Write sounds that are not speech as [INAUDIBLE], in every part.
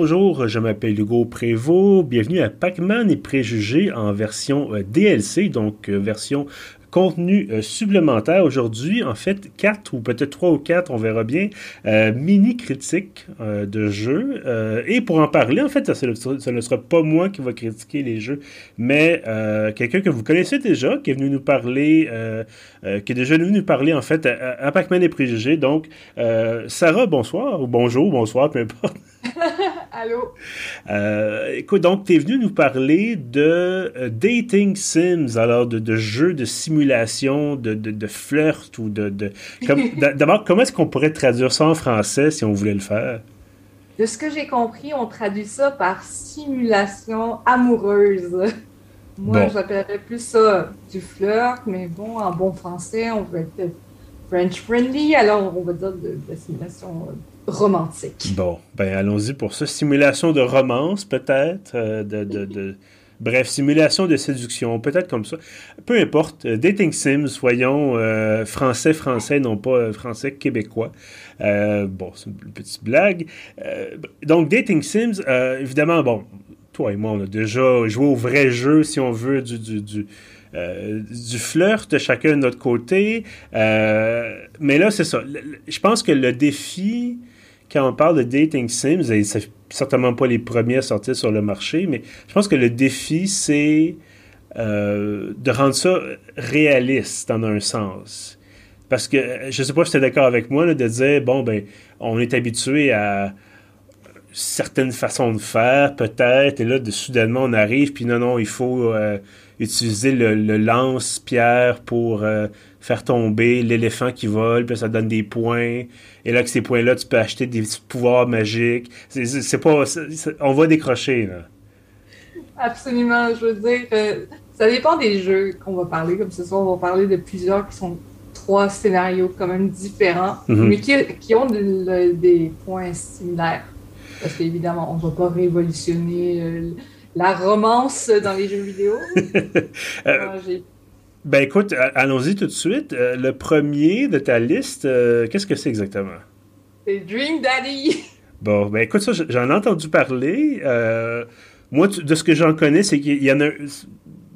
bonjour, je m'appelle Hugo Prévost. Bienvenue à Pac-Man et Préjugés en version euh, DLC, donc euh, version contenu euh, supplémentaire aujourd'hui, en fait, quatre ou peut-être trois ou quatre, on verra bien, mini critiques de jeux. et pour en parler, en fait, ça, ne sera pas moi qui va critiquer les jeux, mais quelqu'un que vous connaissez déjà, qui est venu nous parler, qui est déjà venu nous parler, en fait, à, à Pac-Man et Préjugés. Donc, Sarah, bonsoir, ou bonjour, bonsoir, peu importe. [LAUGHS] Allô? Euh, écoute, donc, tu es venu nous parler de euh, dating sims, alors de, jeux de simulation, de, de, flirt ou de. [LAUGHS] D'abord, comment est-ce qu'on pourrait traduire ça en français si on voulait le faire? De ce que j'ai compris, on traduit ça par simulation amoureuse. [LAUGHS] Moi, j'appellerais plus ça du flirt, mais bon, en bon français, on veut être French friendly, alors on va dire de, de simulation euh, romantique. Bon, ben allons-y pour ça. Simulation de romance, peut-être, euh, [LAUGHS] de, Bref, simulation de séduction, peut-être comme ça. Peu importe. Euh, dating Sims, soyons euh, français, français, non pas français québécois. bon, c'est une petite blague. donc, Dating Sims, évidemment, bon, toi et moi, on a déjà joué au vrai jeu, si on veut, du, du, du du flirt de chacun de notre côté. mais là, c'est ça. Je pense que le défi quand on parle de dating sims, et c'est certainement pas les premiers à sortir sur le marché, mais je pense que le défi, c'est euh, de rendre ça réaliste en un sens. Parce que je sais pas si tu es d'accord avec moi de dire, bon, ben, on est habitué à certaines façons de faire, peut-être, et là, de, soudainement, on arrive, puis non, non, il faut euh, utiliser le, lance-pierre pour euh, faire tomber l'éléphant qui vole, puis ça donne des points. Et là, avec ces points-là, tu peux acheter des pouvoirs magiques. C'est pas. on va décrocher, là. Absolument. Je veux dire, euh, ça dépend des jeux qu'on va parler. Comme ce soir, on va parler de plusieurs qui sont trois scénarios quand même différents, mhm. mais qui, ont des points similaires. Parce qu'évidemment, on ne va pas révolutionner euh, la romance dans les jeux vidéo. [LAUGHS] euh, ben écoute, allons-y tout de suite. Euh, le premier de ta liste, euh, qu'est-ce que c'est exactement? C'est Dream Daddy. [LAUGHS] Bon, ben écoute, ça, j'en ai entendu parler. Euh, moi, de ce que j'en connais, c'est qu'il y en a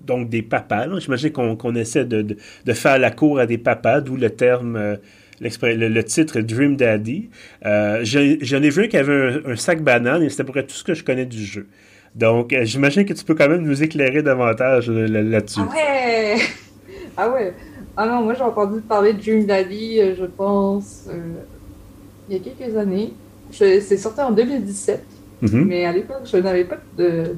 donc des papas. J'imagine qu'on essaie de, faire la cour à des papas, d'où le terme, le, titre Dream Daddy. J'en ai vu un qui avait un, sac banane et c'était près tout ce que je connais du jeu. Donc, j'imagine que tu peux quand même nous éclairer davantage là-dessus. Ah ouais! Ah ouais. Ah non, moi j'ai entendu parler de Dream Daddy, euh, je pense, euh, il y a quelques années. C'est sorti en 2017. Mhm. Mais à l'époque, je n'avais pas de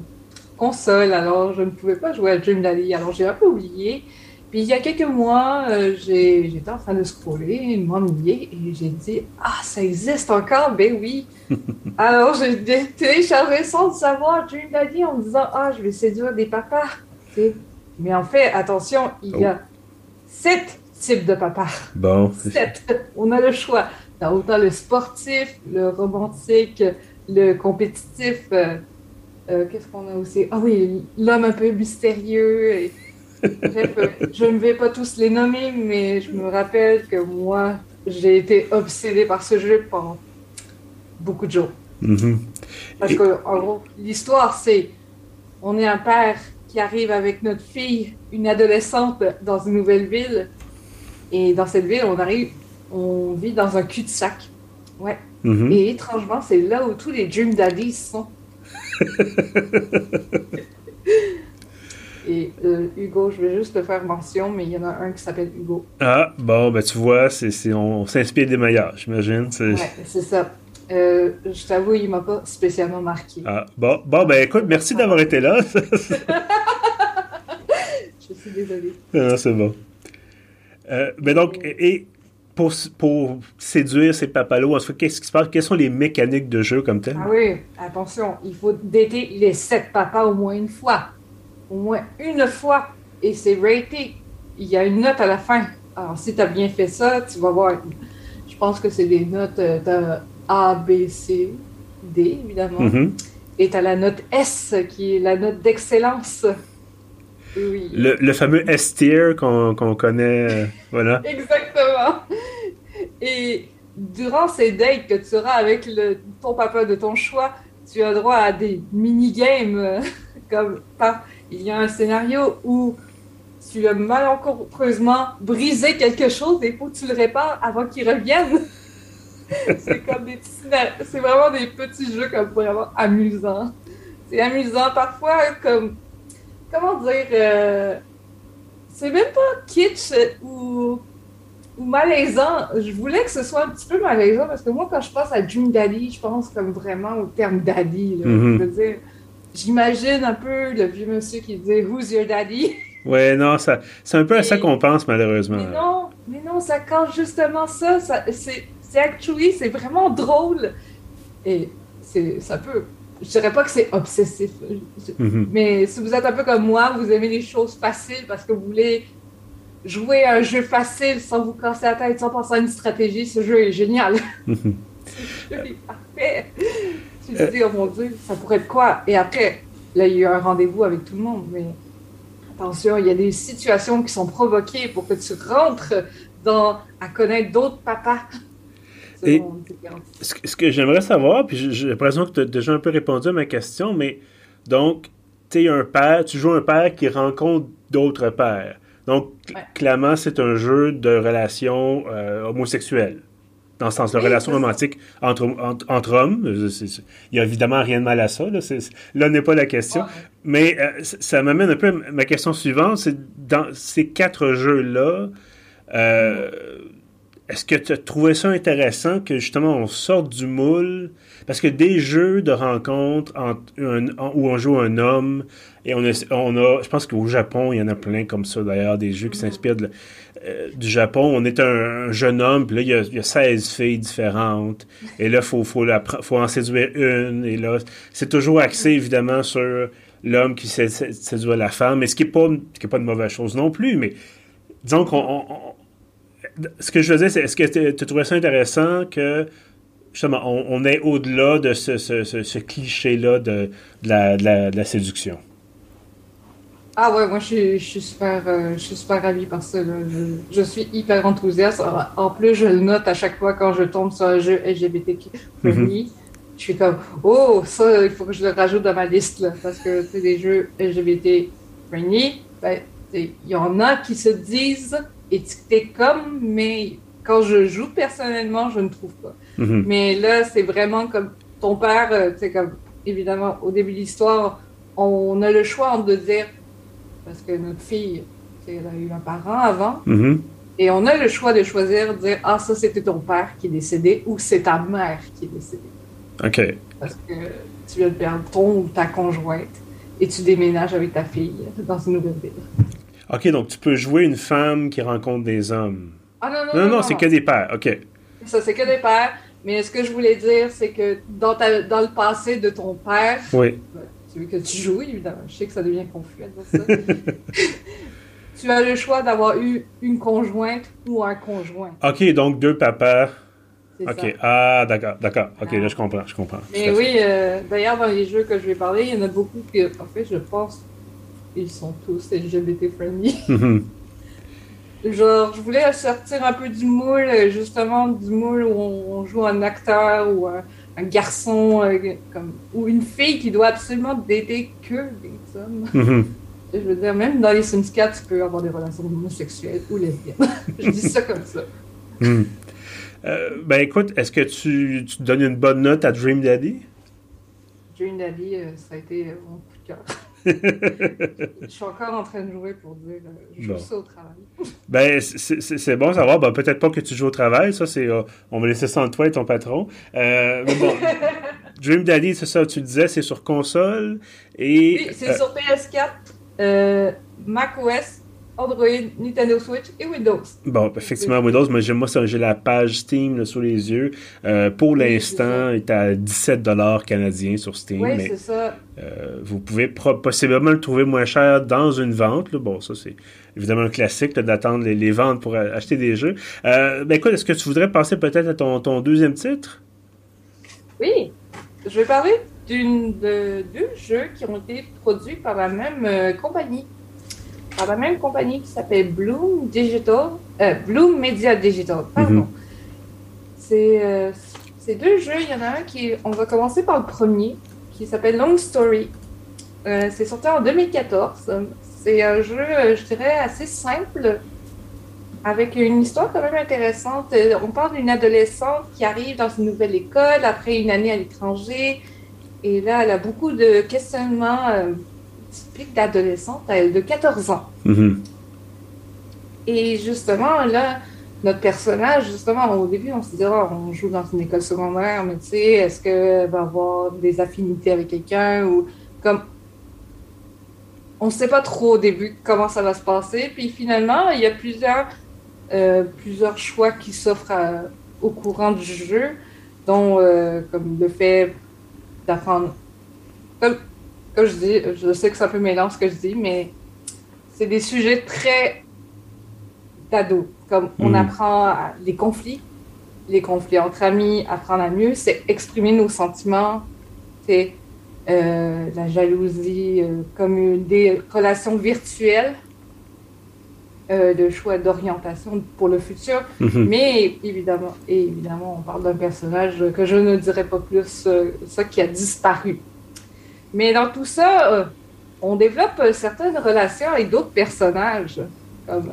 console, alors je ne pouvais pas jouer à Dream Daddy. Alors j'ai un peu oublié. Puis il y a quelques mois, euh, j'étais en train de scroller, m'ennuyer, et j'ai dit Ah, ça existe encore Ben oui [LAUGHS] Alors j'ai téléchargé sans savoir Dream Daddy en me disant Ah, je vais séduire des papas. Mais en fait, attention, il y a oh sept types de papa. Bon. [LAUGHS] Sept. On a le choix. T'as autant le sportif, le romantique, le compétitif. Euh, euh, qu'est-ce qu'on a aussi? Ah oui, l'homme un peu mystérieux. [LAUGHS] je ne vais pas tous les nommer, mais je me rappelle que moi, j'ai été obsédée par ce jeu pendant beaucoup de jours. Mm-hmm. Parce qu'en que, en gros, l'histoire, c'est on est un père qui arrive avec notre fille, une adolescente, dans une nouvelle ville. Et dans cette ville, on arrive, on vit dans un cul-de-sac. Ouais. Mhm. Et étrangement, c'est là où tous les Dream Daddies sont. [LAUGHS] Et euh, Hugo, je vais juste te faire mention, mais il y en a un qui s'appelle Hugo. Ah, bon, ben tu vois, c'est, on s'inspire des meilleurs, j'imagine. Ouais, c'est ça. Euh, je t'avoue, il m'a pas spécialement marqué. Ah, bon, bon, ben écoute, merci d'avoir été là. [LAUGHS] je suis désolée. C'est bon. Euh, mais donc, et pour, pour séduire ces papalos, qu'est-ce qui se passe? Quelles sont les mécaniques de jeu comme tel? Ah oui, attention, il faut dater les sept papas au moins une fois. Au moins une fois. Et c'est raté. Il y a une note à la fin. Alors, si tu as bien fait ça, tu vas voir. Je pense que c'est des notes. Euh, a, B, C, D, évidemment. Mhm. Et tu as la note S, qui est la note d'excellence. Oui. Le, fameux S-tier qu'on connaît. Euh, voilà. [LAUGHS] Exactement. Et durant ces dates que tu auras avec le, ton papa de ton choix, tu as droit à des mini-games. [LAUGHS] comme il y a un scénario où tu as malencontreusement brisé quelque chose et il faut que tu le répares avant qu'il revienne. [LAUGHS] c'est comme des c'est vraiment des petits jeux comme vraiment amusants. C'est amusant parfois comme comment dire euh, c'est même pas kitsch ou ou malaisant. Je voulais que ce soit un petit peu malaisant parce que moi quand je pense à Dream Daddy, je pense comme vraiment au terme daddy. Je veux dire, j'imagine un peu le vieux monsieur qui dit Who's your daddy? [LAUGHS] Ouais, non, ça, c'est un peu à ça qu'on pense malheureusement. Mais non, mais non, ça cache justement ça. ça c'est, c'est actually, c'est vraiment drôle. Et c'est, ça peut. Je dirais pas que c'est obsessif. Mm-hmm. Mais si vous êtes un peu comme moi, vous aimez les choses faciles parce que vous voulez jouer à un jeu facile sans vous casser la tête, sans penser à une stratégie, ce jeu est génial. [LAUGHS] Mm-hmm. ce jeu est parfait. Tu te dis, oh mon Dieu, ça pourrait être quoi? Et après, là, il y a eu un rendez-vous avec tout le monde, mais attention, il y a des situations qui sont provoquées pour que tu rentres dans, à connaître d'autres papas. Et ce que j'aimerais savoir, puis j'ai l'impression que tu as déjà un peu répondu à ma question, mais donc, tu es un père, tu joues un père qui rencontre d'autres pères. Donc, clairement, c'est un jeu de relations euh, homosexuelles dans le sens de relation romantique entre, entre, hommes. Il n'y a évidemment rien de mal à ça. Là, n'est pas la question. Mais euh, ça m'amène un peu à ma question suivante. C'est dans ces quatre jeux-là, euh, est-ce que tu as trouvé ça intéressant que justement on sorte du moule? Parce que des jeux de rencontre où on joue un homme et on a, je pense qu'au Japon, il y en a plein comme ça d'ailleurs, des jeux qui s'inspirent euh, du Japon. On est un, jeune homme, puis là, il y, a, il y, a, 16 filles différentes. Et là, il faut, faut, faut en séduire une. Et là, c'est toujours axé évidemment sur l'homme qui séduit la femme, mais ce qui n'est pas, pas de mauvaise chose non plus. Mais disons qu'on ce que je veux dire, c'est est-ce que tu trouvais ça intéressant que justement on, est au-delà de ce, cliché-là de, la, de, la, séduction? Ah ouais, moi je suis, super, euh, je suis super ravie par ça. Je, suis hyper enthousiaste. En plus, je le note à chaque fois quand je tombe sur un jeu LGBTQ. Mm Je suis comme, oh, ça, il faut que je le rajoute dans ma liste, parce que c'est des jeux LGBT friendly. Ben, il y en a qui se disent étiqueté comme, mais quand je joue personnellement, je ne trouve pas. Mhm. Mais là, c'est vraiment comme ton père, c'est euh, comme, évidemment, au début de l'histoire, on a le choix entre de dire, parce que notre fille, elle a eu un parent avant, mhm. et on a le choix de choisir, de dire, ah, ça c'était ton père qui est décédé, ou c'est ta mère qui est décédée. OK. Parce que tu viens de perdre ton ou ta conjointe, et tu déménages avec ta fille dans une nouvelle ville. OK, donc tu peux jouer une femme qui rencontre des hommes. Ah non, non, non. Non, non, c'est que des pères. OK. Ça, c'est que des pères. Mais ce que je voulais dire, c'est que dans, ta, dans le passé de ton père, oui. celui que tu joues, évidemment, je sais que ça devient confus à dire ça. [LAUGHS] tu as le choix d'avoir eu une conjointe ou un conjoint. OK, donc deux papas. OK. Ah, d'accord, d'accord. OK, là, je comprends, je comprends. Mais oui, euh, d'ailleurs, dans les jeux que je vais parler, il y en a beaucoup qui, en fait, je pense, ils sont tous LGBT friendly. [LAUGHS] Mhm. Genre, je voulais sortir un peu du moule, justement, du moule où on, joue un acteur ou un, garçon euh, comme, ou une fille qui doit absolument dater que des hommes. Mhm. [LAUGHS] Je veux dire, même dans les Sims 4, tu peux avoir des relations homosexuelles ou lesbiennes. [LAUGHS] je dis ça comme ça. Mhm. Euh, ben écoute, est-ce que tu, tu, donnes une bonne note à Dream Daddy? Dream Daddy, euh, ça a été mon coup de cœur je suis encore en train de jouer pour dire euh, je joue ça au travail. [LAUGHS] ben, c'est bon à savoir. Ben, Peut-être pas que tu joues au travail. Ça, c'est euh, on va laisser ça entre toi et ton patron. Euh, bon, [LAUGHS] Dream Daddy, c'est ça, tu disais, c'est sur console. Et, oui, c'est sur PS4, macOS Android, Nintendo Switch et Windows. Bon, effectivement, Windows, mais moi, j'ai la page Steam sous les yeux. Euh, pour l'instant, il est à 17 canadiens sur Steam. Oui, c'est ça. Euh, vous pouvez possiblement le trouver moins cher dans une vente. Bon, ça, c'est évidemment un classique d'attendre les, ventes pour acheter des jeux. Euh, ben écoute, est-ce que tu voudrais passer peut-être à ton, ton, deuxième titre? Oui, je vais parler d'une de deux jeux qui ont été produits par la même compagnie par la même compagnie qui s'appelle Bloom Digital, euh, Bloom Media Digital, pardon. Mhm. C'est euh, deux jeux, il y en a un qui, on va commencer par le premier. qui s'appelle Long Story. c'est sorti en 2014. C'est un jeu, je dirais, assez simple, avec une histoire quand même intéressante. On parle d'une adolescente qui arrive dans une nouvelle école après une année à l'étranger. Et là, elle a beaucoup de questionnements d'adolescente, de 14 ans. Mm-hmm. Et justement, là, notre personnage, justement, au début, on se dit, oh, on joue dans une école secondaire, mais tu sais, est-ce qu'elle va avoir des affinités avec quelqu'un ou comme. On ne sait pas trop au début comment ça va se passer. Puis finalement, il y a plusieurs, euh, plusieurs choix qui s'offrent au courant du jeu, dont euh, comme le fait d'apprendre. Comme, comme je dis, je sais que c'est un peu mélange ce que je dis, mais c'est des sujets très d'ado. Comme on hmm. apprend les conflits, les conflits entre amis, apprendre à mieux, c'est exprimer nos sentiments, c'est euh, la jalousie, euh, comme des relations virtuelles, euh, de choix d'orientation pour le futur. Hmm. Mais évidemment, évidemment, on parle d'un personnage que je ne dirais pas plus, ça qui a disparu. Mais dans tout ça, on développe certaines relations avec d'autres personnages, comme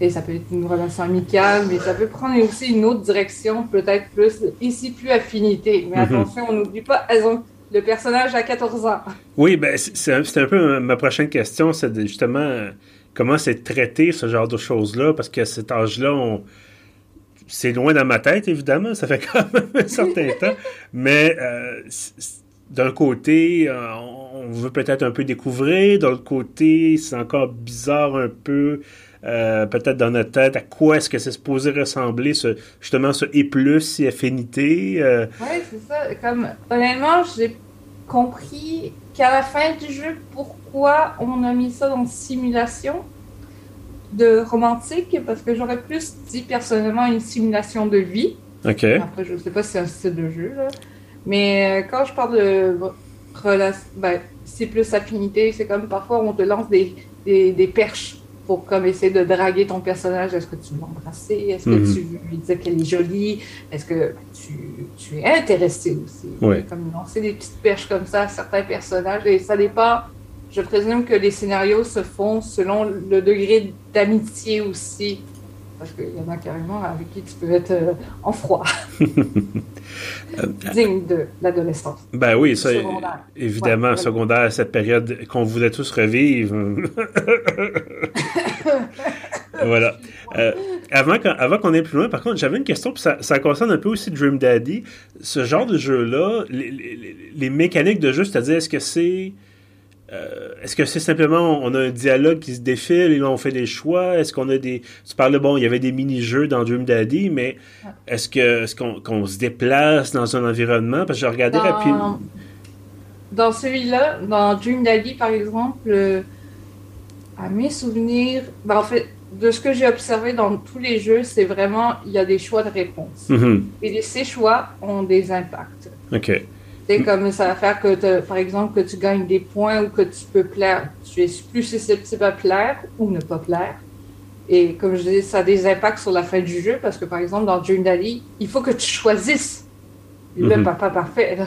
et ça peut être une relation amicale, mais ça peut prendre aussi une autre direction, peut-être plus, ici plus affinité. Mais mhm. attention, on n'oublie pas, elles ont le personnage à 14 ans. Oui, ben, c'est un, peu ma prochaine question, c'est justement comment c'est traité ce genre de choses-là, parce qu'à cet âge-là, c'est loin dans ma tête, évidemment, ça fait quand même un certain [LAUGHS] temps, mais euh, d'un côté, euh, on veut peut-être un peu découvrir, d'un l'autre côté, c'est encore bizarre un peu euh, peut-être dans notre tête, à quoi est-ce que c'est supposé ressembler, ce, justement, ce et plus, et affinité. Euh? Oui, c'est ça. Comme, honnêtement, j'ai compris qu'à la fin du jeu, pourquoi on a mis ça dans simulation de romantique, parce que j'aurais plus dit personnellement une simulation de vie. OK. Après, je sais pas si c'est un style de jeu, là. Mais euh, quand je parle de relation, ben, c'est plus affinité, c'est comme parfois on te lance des, des, des perches pour comme essayer de draguer ton personnage. Est-ce que tu veux l'embrasser? Est-ce que mhm. tu veux lui dire qu'elle est jolie? Est-ce que tu, tu, es intéressé aussi? Comme lancer des petites perches comme ça à certains personnages. Et ça dépend. Je présume que les scénarios se font selon le degré d'amitié aussi parce qu'il y en a carrément avec qui tu peux être euh, en froid. [LAUGHS] Digne de l'adolescence. Ben oui, ça, évidemment, secondaire, cette période qu'on voulait tous revivre. [LAUGHS] voilà. Euh, avant qu'on avant qu'on aille plus loin, par contre, j'avais une question, puis ça, ça, concerne un peu aussi Dream Daddy. Ce genre de jeu-là, les, les, mécaniques de jeu, c'est-à-dire, est-ce que c'est euh, est-ce que c'est simplement on a un dialogue qui se défile et là on fait des choix? Est-ce qu'on a des. Tu parlais, bon, il y avait des mini-jeux dans Dream Daddy, mais est-ce que est-ce qu'on se déplace dans un environnement? Parce que je regardais dans... rapidement. Dans celui-là, dans Dream Daddy, par exemple, euh, à mes souvenirs, ben, en fait, de ce que j'ai observé dans tous les jeux, c'est vraiment il y a des choix de réponse. Mm-hmm. Et ces choix ont des impacts. OK. C'est comme ça va faire que, par exemple, que tu gagnes des points ou que tu peux plaire. Tu es plus susceptible à plaire ou ne pas plaire. Et comme je disais, ça a des impacts sur la fin du jeu parce que, par exemple, dans Dream Daddy, il faut que tu choisisses le mhm. papa parfait.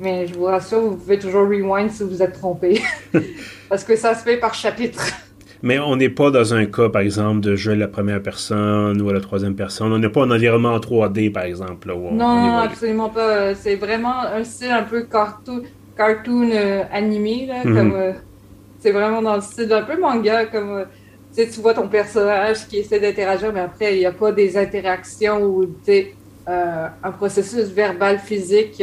Mais je vous rassure, vous pouvez toujours rewind si vous êtes trompé. [LAUGHS] parce que ça se fait par chapitre. Mais on n'est pas dans un cas, par exemple, de jouer à la première personne ou à la troisième personne. On n'est pas en environnement en 3D, par exemple. non, absolument pas. C'est vraiment un style un peu cartoon, cartoon euh, animé. Là, mhm. comme, euh, c'est vraiment dans le style un peu manga. Comme, euh, tu vois ton personnage qui essaie d'interagir, mais après, il n'y a pas des interactions ou un processus verbal physique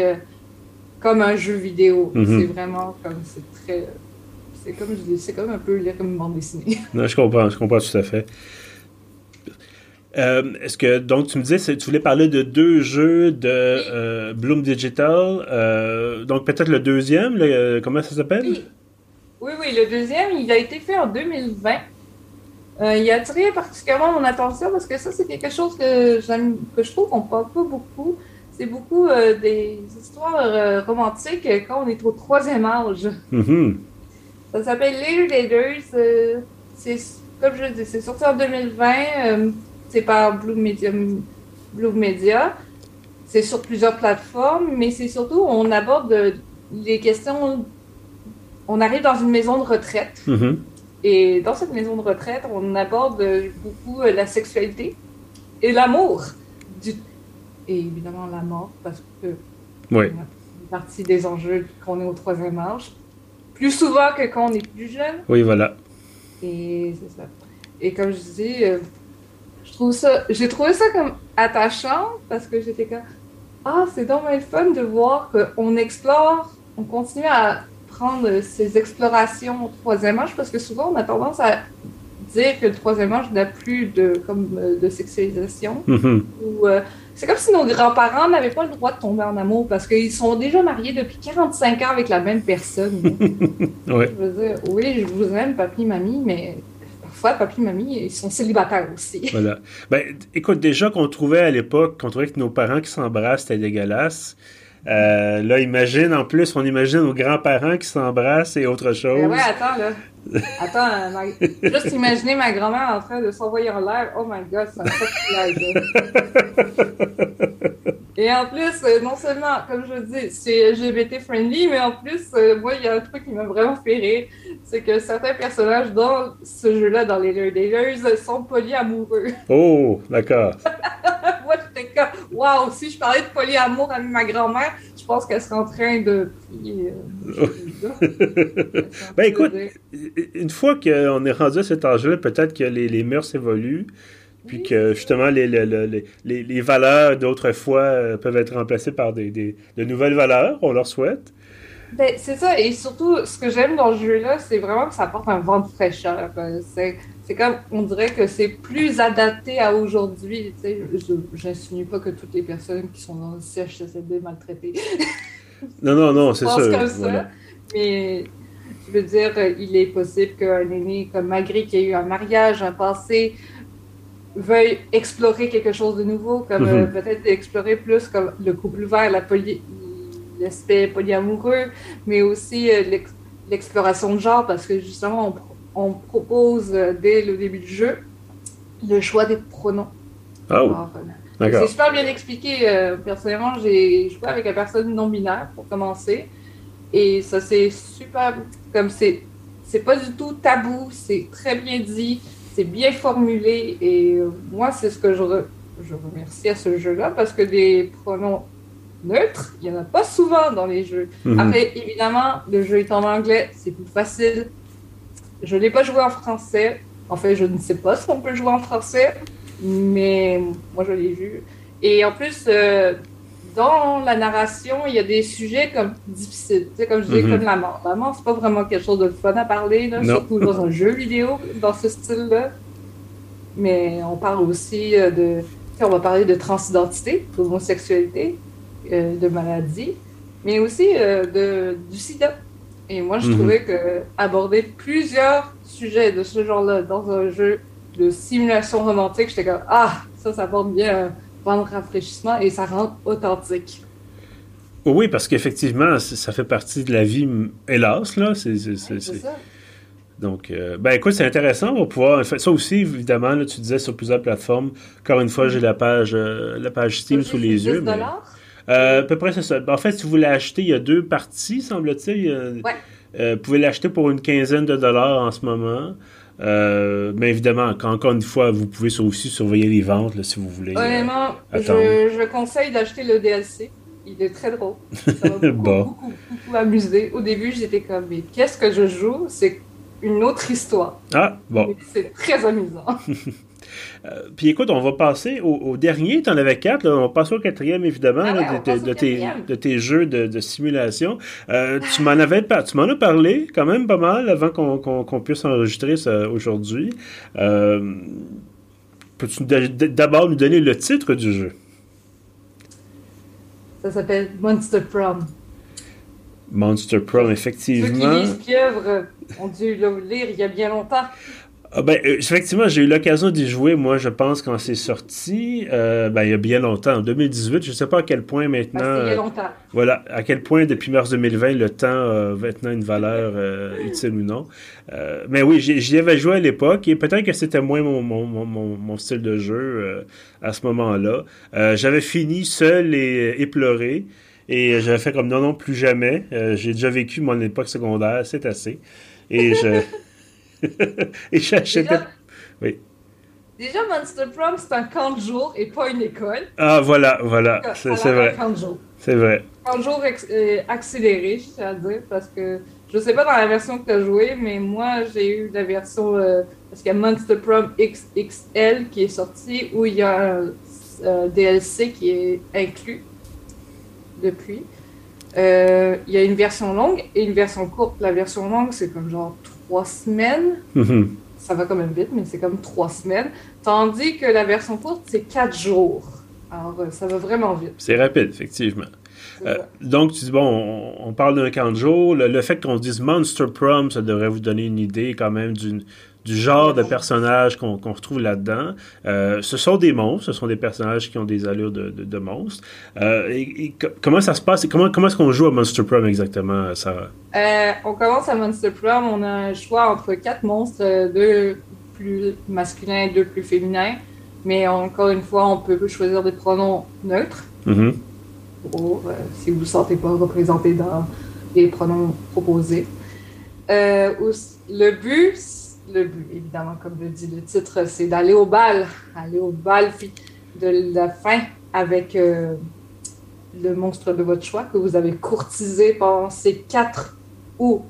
comme un jeu vidéo. Mhm. C'est vraiment comme c'est très c'est comme c'est comme un peu lire comme une bande dessinée. [LAUGHS] non, je comprends, je comprends tout à fait. Euh, est-ce que donc tu me disais tu voulais parler de deux jeux de euh, Bloom Digital euh, donc peut-être le deuxième comment ça s'appelle? Oui. oui. le deuxième il a été fait en 2020 il a attiré particulièrement mon attention parce que ça c'est quelque chose que j'aime que je trouve qu'on parle pas beaucoup c'est beaucoup des histoires romantiques quand on est au troisième âge mm-hmm. Ça s'appelle Later Daters. Euh, c'est, comme je dis, c'est sorti en 2020. Euh, c'est par Blue Media. Blue Media. C'est sur plusieurs plateformes, mais c'est surtout, on aborde les questions. On arrive dans une maison de retraite. Mm-hmm. Et dans cette maison de retraite, on aborde beaucoup la sexualité et l'amour. Et évidemment la mort, parce que oui. c'est partie des enjeux qu'on est au troisième âge. Plus souvent que quand on est plus jeune. Oui, voilà. Et c'est ça. Et comme je dis, euh, je trouve ça, j'ai trouvé ça comme attachant parce que j'étais comme, ah, c'est dommage le fun de voir qu'on explore, on continue à prendre ces explorations au troisième âge parce que souvent on a tendance à dire que le troisième âge n'a plus de, comme, euh, de sexualisation. Mm-hmm. Ou, euh, c'est comme si nos grands-parents n'avaient pas le droit de tomber en amour parce qu'ils sont déjà mariés depuis 45 ans avec la même personne. [LAUGHS] ouais. Je veux dire, oui, je vous aime, papy, mamie, mais parfois, papy, mamie, ils sont célibataires aussi. Voilà. Ben, écoute, déjà qu'on trouvait à l'époque, qu'on trouvait que nos parents qui s'embrassent, c'était dégueulasse. Euh, là, imagine, en plus, on imagine nos grands-parents qui s'embrassent et autre chose. Ben ouais, attends, là. Attends, ma... juste imaginer ma grand-mère en train de s'envoyer en l'air. Oh my god, c'est un Et en plus, euh, non seulement, comme je dis, c'est LGBT friendly, mais en plus, euh, moi, il y a un truc qui m'a vraiment fait rire. C'est que certains personnages dans ce jeu-là, dans les Dailers, sont polyamoureux. [LAUGHS] Oh, d'accord. moi, j'étais comme, waouh, si je parlais de polyamour avec ma grand-mère, je pense qu'elle serait en train de Euh, [LAUGHS] ben écoute, une fois qu'on est rendu à cet âge-là, peut-être que les, les mœurs évoluent. Puis que justement, les, les, les, les valeurs d'autrefois euh, peuvent être remplacées par des, des, de nouvelles valeurs, on leur souhaite. Ben, c'est ça, et surtout, ce que j'aime dans ce jeu-là, c'est vraiment que ça apporte un vent de fraîcheur. C'est comme, on dirait que c'est plus adapté à aujourd'hui. Je n'insinue pas que toutes les personnes qui sont dans le CHSLD maltraitées. Non, non, non, c'est ça. comme ça. Mais je veux dire, il est possible qu'un aîné comme Magri, qui a eu un mariage, un passé, veuille explorer quelque chose de nouveau, comme euh, mhm. peut-être explorer plus comme le couple ouvert, poly l'aspect polyamoureux, mais aussi euh, l'exploration de genre, parce que justement, on, propose euh, dès le début du jeu le choix des pronoms. Oh. C'est super bien expliqué. personnellement, j'ai joué avec une personne non binaire pour commencer. Et ça, c'est super. Comme c'est. C'est pas du tout tabou, c'est très bien dit c'est bien formulé et euh, moi, c'est ce que je, je remercie à ce jeu-là parce que des pronoms neutres, il n'y en a pas souvent dans les jeux. Mhm. Après, évidemment, le jeu est en anglais, c'est plus facile. Je ne l'ai pas joué en français. En fait, je ne sais pas si on peut jouer en français, mais moi, je l'ai vu. Et en plus, euh, dans la narration, il y a des sujets comme difficiles. Tu sais, comme je disais, mhm. comme la mort. La mort, c'est pas vraiment quelque chose de fun à parler, là, surtout dans un jeu vidéo, dans ce style-là. Mais on parle aussi euh, de. On va parler de transidentité, d'homosexualité, euh, de maladie, mais aussi euh, de, du sida. Et moi, je mhm. trouvais que aborder plusieurs sujets de ce genre-là dans un jeu de simulation romantique, j'étais comme Ah, ça, ça porte bien de rafraîchissement et ça rend authentique. Oui, parce qu'effectivement, ça fait partie de la vie, hélas, là. C'est ça. Donc, euh, ben écoute, c'est intéressant. On va pouvoir. Ça aussi, évidemment, là, tu disais sur plusieurs plateformes. Encore une fois, j'ai la page, euh, la page Steam sous les yeux. Mais, euh, à peu près, c'est ça. En fait, si vous voulez acheter, il y a deux parties, semble-t-il. Ouais. vous pouvez l'acheter pour une quinzaine de dollars en ce moment. Euh, mais évidemment, encore une fois, vous pouvez aussi surveiller les ventes si vous voulez. Honnêtement, euh, je, je, conseille d'acheter le DLC. Il est très drôle. Ça m'a [LAUGHS] beaucoup, beaucoup, beaucoup, amusé. Au début, j'étais comme, mais qu'est-ce que je joue? C'est une autre histoire. Ah, bon. C'est très amusant. [LAUGHS] Euh, puis écoute, on va passer au, dernier. Tu en avais quatre. on va passer au quatrième, évidemment, ah de, tes, jeux de, simulation. Euh, tu m'en avais tu m'en as parlé quand même pas mal avant qu'on puisse enregistrer ça aujourd'hui. Euh, peux-tu d'abord nous donner le titre du jeu? Ça s'appelle Monster Prom. Monster Prom, effectivement. Ceux qui lisent Pieuvre ont dû le lire il y a bien longtemps. Ah ben, euh, effectivement, j'ai eu l'occasion d'y jouer, moi, je pense, quand c'est sorti, euh, ben, il y a bien longtemps, en 2018. Je ne sais pas à quel point maintenant. Ben, il y a longtemps. voilà, à quel point, depuis mars 2020, le temps a maintenant une valeur [LAUGHS] utile ou non. mais oui, j'y avais joué à l'époque et peut-être que c'était moins mon, mon, mon, mon, style de jeu à ce moment-là. J'avais fini seul et éploré. Et j'avais fait comme non, non, plus jamais. j'ai déjà vécu mon époque secondaire, c'est assez. Et je. [LAUGHS] [LAUGHS] et j'achetais. Oui. Déjà, Monster Prom, c'est un camp de jour et pas une école. Ah, voilà, voilà. C'est vrai. C'est vrai. Camp de jour euh, accéléré, je tiens à dire, parce que je sais pas dans la version que tu as joué, mais moi, j'ai eu la version. Euh, parce qu'il y a Monster Prom XXL qui est sorti, où il y a un euh, DLC qui est inclus depuis. il y a une version longue et une version courte. La version longue, c'est comme genre trois semaines. Mm-hmm ça va quand même vite, mais c'est comme trois semaines. Tandis que la version courte, c'est quatre jours. Alors, euh, ça va vraiment vite. C'est rapide, effectivement. Euh, donc, tu dis, bon, on, parle d'un camp de jour. Le, fait qu'on dise Monster Prom, ça devrait vous donner une idée quand même d'une du genre de personnages qu'on retrouve là-dedans. Euh, ce sont des monstres, ce sont des personnages qui ont des allures de, de, monstres. Euh, et, comment ça se passe? Comment, comment est-ce qu'on joue à Monster Prom exactement, Sarah? Euh, on commence à Monster Prom, on a un choix entre quatre monstres, deux plus masculins et deux plus féminins. Mais encore une fois, on peut choisir des pronoms neutres. Mm-hmm. si vous ne vous sentez pas représenté dans les pronoms proposés. le but, le but, évidemment, comme le dit le titre, c'est d'aller au bal. Aller au bal de la fin avec euh, le monstre de votre choix que vous avez courtisé pendant ces quatre ou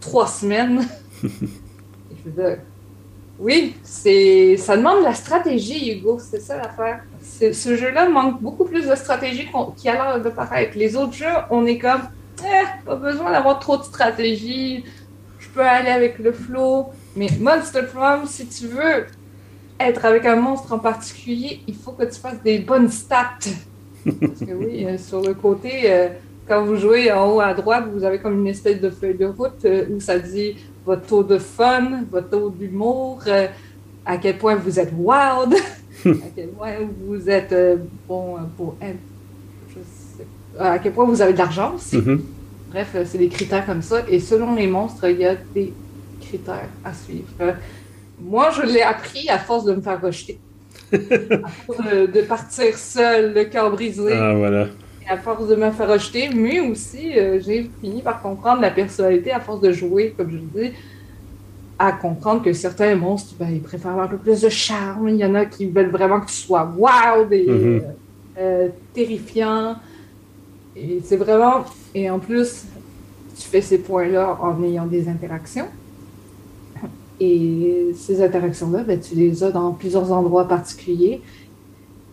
trois semaines. [LAUGHS] Je veux dire, oui, c'est ça demande de la stratégie, Hugo, c'est ça l'affaire. Ce jeu-là manque beaucoup plus de stratégie qu'il a l'air de paraître. Les autres jeux, on est comme, eh, pas besoin d'avoir trop de stratégie, je peux aller avec le flow. Mais Monster Prom, si tu veux être avec un monstre en particulier, il faut que tu fasses des bonnes stats. Parce que oui, euh, sur le côté, euh, quand vous jouez en haut à droite, vous avez comme une espèce de feuille de route euh, où ça dit votre taux de fun, votre taux d'humour, à quel point vous êtes wild, [LAUGHS] à quel point vous êtes bon pour à quel point vous avez de l'argent aussi. Mm-hmm. Bref, c'est des critères comme ça. Et selon les monstres, il y a des critères à suivre. Euh, moi, je l'ai appris à force de me faire rejeter. [LAUGHS] à force de, partir seul, le cœur brisé. Ah, voilà. Et à force de me faire rejeter, mais aussi, euh, j'ai fini par comprendre la personnalité à force de jouer, comme je dis, à comprendre que certains monstres, ben, ils préfèrent avoir un peu plus de charme. Il y en a qui veulent vraiment que tu sois wild et mm-hmm. euh, terrifiant. Et c'est vraiment. Et en plus, tu fais ces points-là en ayant des interactions. Et ces interactions-là, ben, tu les as dans plusieurs endroits particuliers.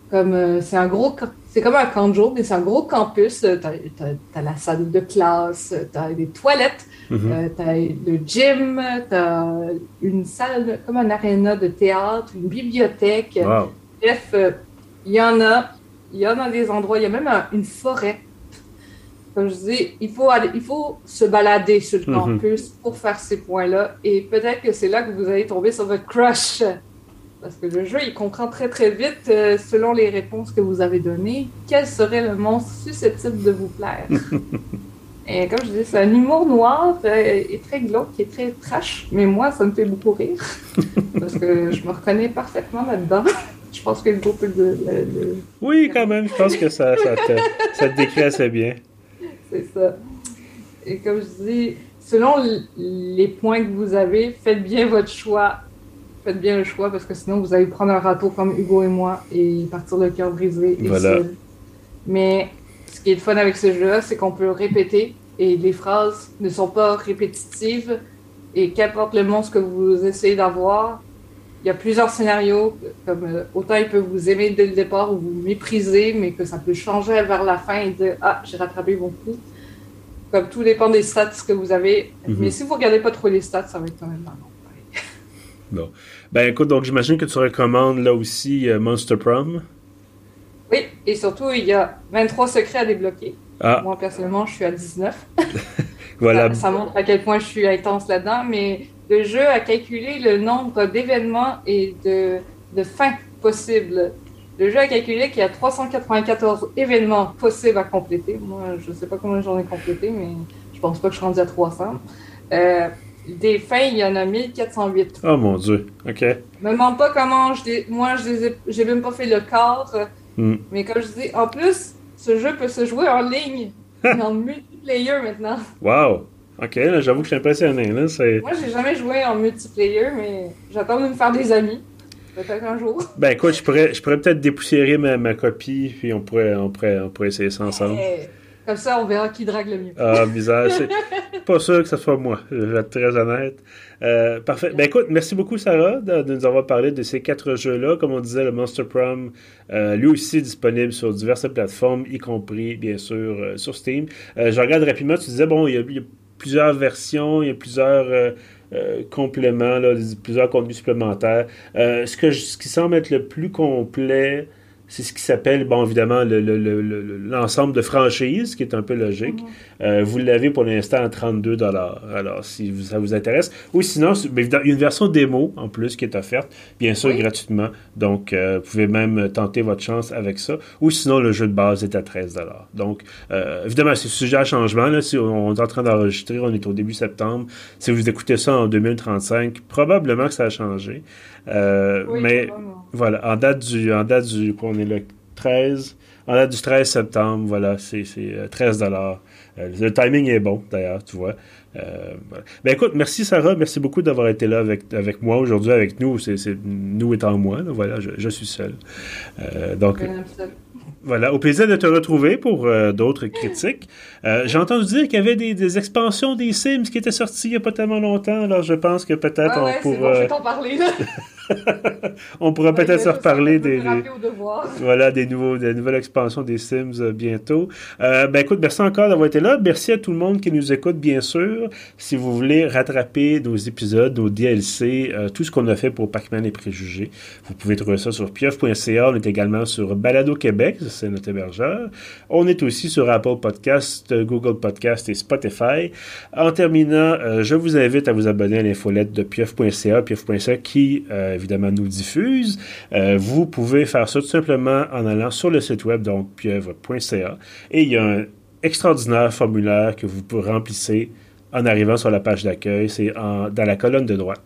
Comme euh, c'est un gros, c'est comme un camp de jour, mais c'est un gros campus. Euh, tu as, la salle de classe, tu as des toilettes, mm-hmm. euh, tu as le gym, tu as une salle, comme un aréna de théâtre, une bibliothèque. Bref, il y en a. Il y en a des endroits, il y a même une forêt comme je dis, il faut, il faut se balader sur le mhm. campus pour faire ces points-là. Et peut-être que c'est là que vous allez tomber sur votre crush. Parce que le jeu, il comprend très très vite, euh, selon les réponses que vous avez données, quel serait le monstre susceptible de vous plaire. [LAUGHS] et comme je dis, c'est un humour noir euh, et très glauque, est très trash. Mais moi, ça me fait beaucoup rire. [LAUGHS] parce que je me reconnais parfaitement là-dedans. [LAUGHS] je pense que beaucoup de, de, Oui, quand même, je pense que ça, ça, te, ça te décrit assez bien. C'est ça. Et comme je dis, selon les points que vous avez, faites bien votre choix. Faites bien le choix parce que sinon vous allez prendre un râteau comme Hugo et moi et partir le cœur brisé et seul. Mais ce qui est le fun avec ce jeu-là, c'est qu'on peut répéter et les phrases ne sont pas répétitives. Et qu'importe le monstre que vous essayez d'avoir, il y a plusieurs scénarios. Comme euh, autant il peut vous aimer dès le départ ou vous mépriser, mais que ça peut changer vers la fin et dire ah j'ai rattrapé mon coup. Comme tout dépend des stats que vous avez. Mhm. Mais si vous regardez pas trop les stats, ça va être quand même marrant. [LAUGHS] Bon. Ben écoute, donc j'imagine que tu recommandes là aussi euh, Monster Prom. Oui, et surtout, il y a 23 secrets à débloquer. Ah. Moi, personnellement, je suis à 19. [LAUGHS] voilà. Ça, ça, montre à quel point je suis intense là-dedans, mais le jeu a calculé le nombre d'événements et de, de fins possibles. Le jeu a calculé qu'il y a 394 événements possibles à compléter. Moi, je ne sais pas combien j'en ai complété, mais je pense pas que je suis rendu à 300. Euh, des fins, il y en a 1408. Oh mon Dieu, ok. Me demande pas comment je Moi, je n'ai même pas fait le quart. Hmm. Mais comme je dis, en plus, ce jeu peut se jouer en ligne [LAUGHS] en multiplayer maintenant. Wow! Ok, j'avoue que je suis impressionné. Là, Moi, j'ai jamais joué en multiplayer, mais j'attends de me faire des amis. Peut-être un jour. Ben écoute, je pourrais, je pourrais peut-être dépoussiérer ma, ma, copie, puis on pourrait, on pourrait, on pourrait essayer ça ensemble. Eh, comme ça, on verra qui drague le mieux. Ah, bizarre. C'est [LAUGHS] pas sûr que ce soit moi, je vais être très honnête. Euh, parfait. Ben écoute, merci beaucoup Sarah de, nous avoir parlé de ces quatre jeux-là. Comme on disait, le Monster Prom, euh, lui aussi disponible sur diverses plateformes, y compris bien sûr euh, sur Steam. je regarde rapidement, tu disais, bon, il y a, plusieurs versions, il y a plusieurs compléments, là, plusieurs contenus supplémentaires. ce, que ce qui semble être le plus complet, c'est ce qui s'appelle, bon, évidemment, l'ensemble de franchises, qui est un peu logique. Mhm. Euh, vous l'avez pour l'instant à 32 Alors, si ça vous intéresse. Ou sinon, il y a une version démo en plus qui est offerte, bien sûr, gratuitement. Donc, euh, vous pouvez même tenter votre chance avec ça. Ou sinon, le jeu de base est à 13 Donc, euh, évidemment, c'est sujet à changement. Là, si on est en train d'enregistrer, on est au début septembre. Si vous écoutez ça en 2035, probablement que ça a changé. mais voilà, en date du, en date du, on le 13, en date du 13 septembre, voilà, c'est 13 dollars. Euh, le timing est bon, d'ailleurs, tu vois. Euh, ben écoute, merci Sarah, merci beaucoup d'avoir été là avec, avec moi aujourd'hui, avec nous. C'est nous étant moi, voilà, je, suis seul. Euh, donc, voilà, au plaisir de te retrouver pour d'autres critiques. J'ai entendu dire qu'il y avait des, expansions des Sims qui étaient sorties il n'y a pas tellement longtemps, alors je pense que peut-être ah ouais, on pourra... Bon, je vais t'en parler, [LAUGHS] on pourra peut-être se reparler des, voilà, des, nouveaux, des nouvelles expansions des Sims euh, bientôt. Euh, ben écoute, merci encore d'avoir été là. Merci à tout le monde qui nous écoute, bien sûr. Si vous voulez rattraper nos épisodes, nos DLC, euh, tout ce qu'on a fait pour Pac-Man et Préjugés, vous pouvez trouver ça sur pieuf.ca. On est également sur Balado Québec, c'est notre hébergeur. On est aussi sur Apple Podcast, Google Podcast et Spotify. En terminant, je vous invite à vous abonner à l'infolette de pieuf.ca, pieuf.ca qui évidemment nous diffuse. Euh, vous pouvez faire ça tout simplement en allant sur le site web, donc pieuvre.ca. Et il y a un extraordinaire formulaire que vous pouvez remplir en arrivant sur la page d'accueil. C'est dans la colonne de droite.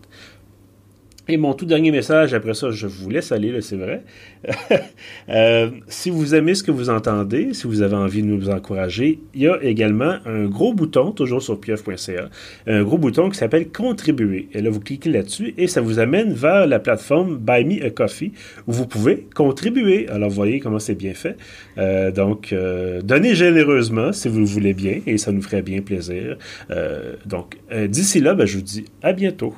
Et mon tout dernier message, après ça, je vous laisse aller, c'est vrai. [LAUGHS] Euh, si vous aimez ce que vous entendez, si vous avez envie de nous encourager, il y a également un gros bouton, toujours sur pieuf.ca, un gros bouton qui s'appelle Contribuer. Et là, vous cliquez là-dessus et ça vous amène vers la plateforme Buy Me a Coffee où vous pouvez contribuer. Alors, vous voyez comment c'est bien fait. Euh, donc, euh, donnez généreusement si vous le voulez bien et ça nous ferait bien plaisir. donc, d'ici là, ben, je vous dis à bientôt.